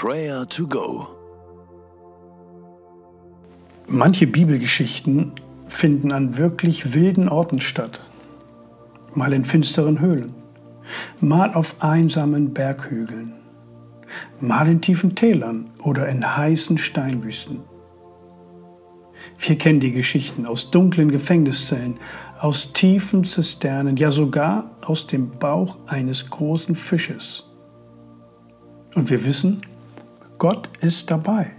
Prayer to Go. Manche Bibelgeschichten finden an wirklich wilden Orten statt. Mal in finsteren Höhlen, mal auf einsamen Berghügeln, mal in tiefen Tälern oder in heißen Steinwüsten. Wir kennen die Geschichten aus dunklen Gefängniszellen, aus tiefen Zisternen, ja sogar aus dem Bauch eines großen Fisches. Und wir wissen, Gott ist dabei.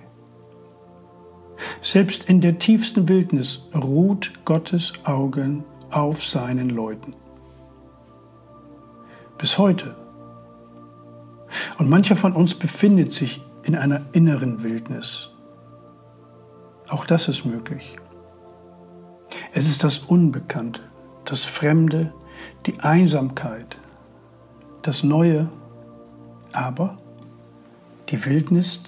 Selbst in der tiefsten Wildnis ruht Gottes Augen auf seinen Leuten. Bis heute. Und mancher von uns befindet sich in einer inneren Wildnis. Auch das ist möglich. Es ist das Unbekannte, das Fremde, die Einsamkeit, das Neue, aber die Wildnis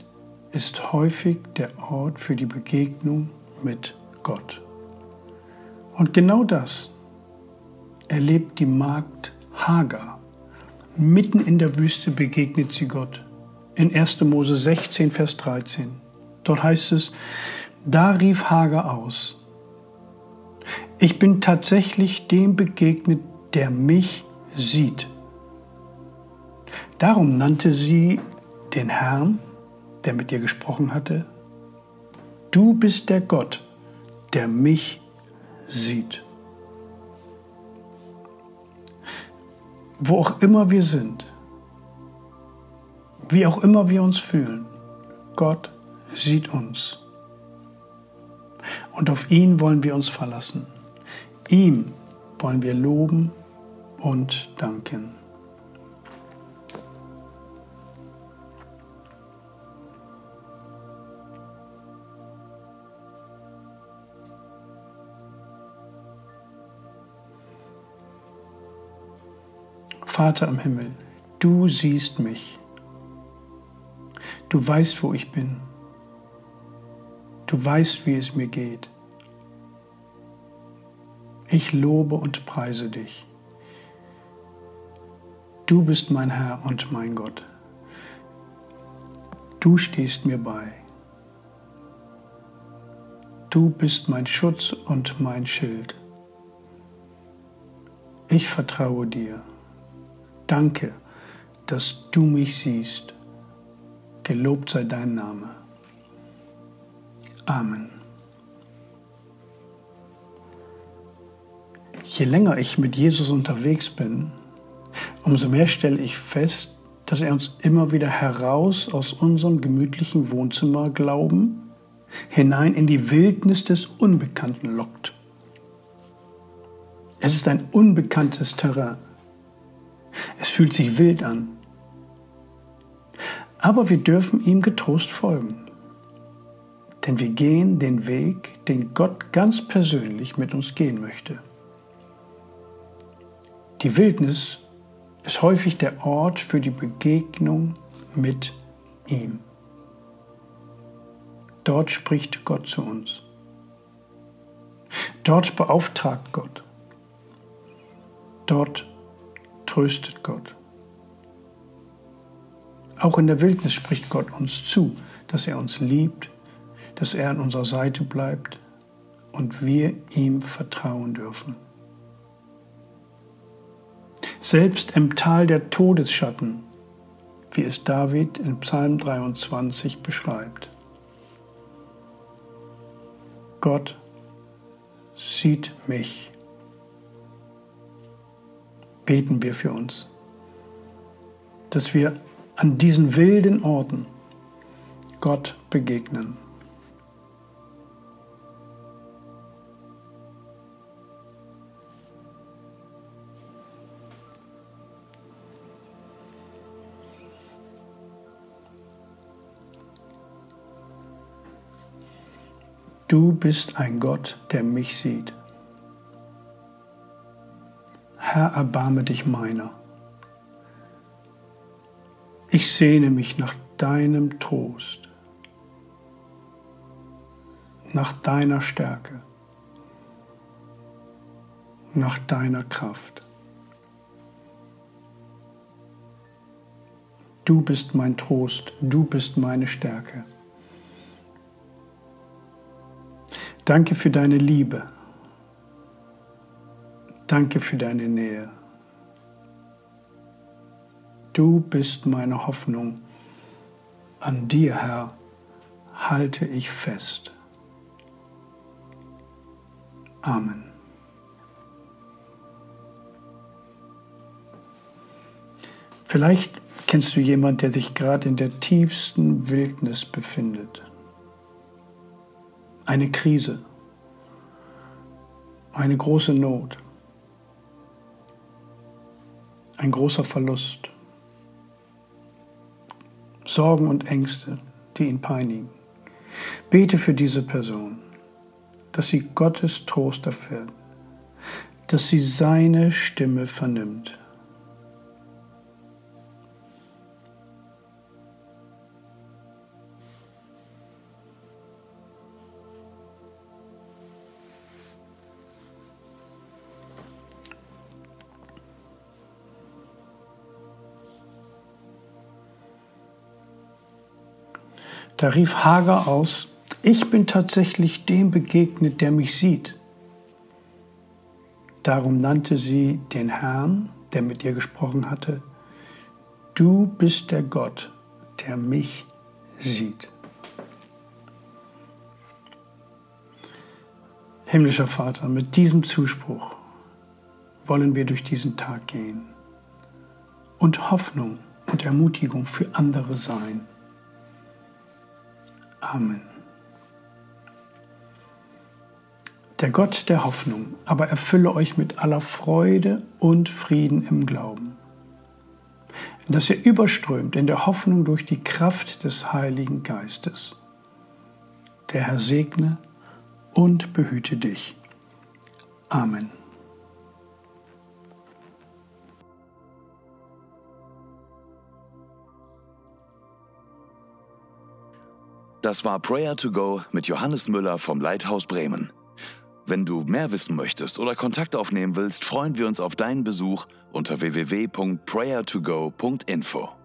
ist häufig der Ort für die Begegnung mit Gott. Und genau das erlebt die Magd Hagar. Mitten in der Wüste begegnet sie Gott. In 1. Mose 16, Vers 13. Dort heißt es, da rief Hagar aus, ich bin tatsächlich dem begegnet, der mich sieht. Darum nannte sie den Herrn, der mit dir gesprochen hatte, du bist der Gott, der mich sieht. Wo auch immer wir sind, wie auch immer wir uns fühlen, Gott sieht uns. Und auf ihn wollen wir uns verlassen. Ihm wollen wir loben und danken. Vater im Himmel, du siehst mich. Du weißt, wo ich bin. Du weißt, wie es mir geht. Ich lobe und preise dich. Du bist mein Herr und mein Gott. Du stehst mir bei. Du bist mein Schutz und mein Schild. Ich vertraue dir. Danke, dass du mich siehst. Gelobt sei dein Name. Amen. Je länger ich mit Jesus unterwegs bin, umso mehr stelle ich fest, dass er uns immer wieder heraus aus unserem gemütlichen Wohnzimmer glauben, hinein in die Wildnis des Unbekannten lockt. Es ist ein unbekanntes Terrain. Es fühlt sich wild an. Aber wir dürfen ihm getrost folgen. Denn wir gehen den Weg, den Gott ganz persönlich mit uns gehen möchte. Die Wildnis ist häufig der Ort für die Begegnung mit ihm. Dort spricht Gott zu uns. Dort beauftragt Gott. Dort tröstet Gott. Auch in der Wildnis spricht Gott uns zu, dass er uns liebt, dass er an unserer Seite bleibt und wir ihm vertrauen dürfen. Selbst im Tal der Todesschatten, wie es David in Psalm 23 beschreibt. Gott sieht mich. Beten wir für uns, dass wir an diesen wilden Orten Gott begegnen. Du bist ein Gott, der mich sieht. Herr, erbarme dich meiner. Ich sehne mich nach deinem Trost, nach deiner Stärke, nach deiner Kraft. Du bist mein Trost, du bist meine Stärke. Danke für deine Liebe. Danke für deine Nähe. Du bist meine Hoffnung. An dir, Herr, halte ich fest. Amen. Vielleicht kennst du jemanden, der sich gerade in der tiefsten Wildnis befindet. Eine Krise, eine große Not, ein großer Verlust, Sorgen und Ängste, die ihn peinigen. Bete für diese Person, dass sie Gottes Trost erfährt, dass sie seine Stimme vernimmt. Da rief Hagar aus, ich bin tatsächlich dem begegnet, der mich sieht. Darum nannte sie den Herrn, der mit ihr gesprochen hatte, du bist der Gott, der mich sieht. Himmlischer Vater, mit diesem Zuspruch wollen wir durch diesen Tag gehen und Hoffnung und Ermutigung für andere sein. Amen. Der Gott der Hoffnung aber erfülle euch mit aller Freude und Frieden im Glauben, dass ihr überströmt in der Hoffnung durch die Kraft des Heiligen Geistes. Der Herr segne und behüte dich. Amen. Das war Prayer to Go mit Johannes Müller vom Leithaus Bremen. Wenn du mehr wissen möchtest oder Kontakt aufnehmen willst, freuen wir uns auf deinen Besuch unter www.prayertogo.info.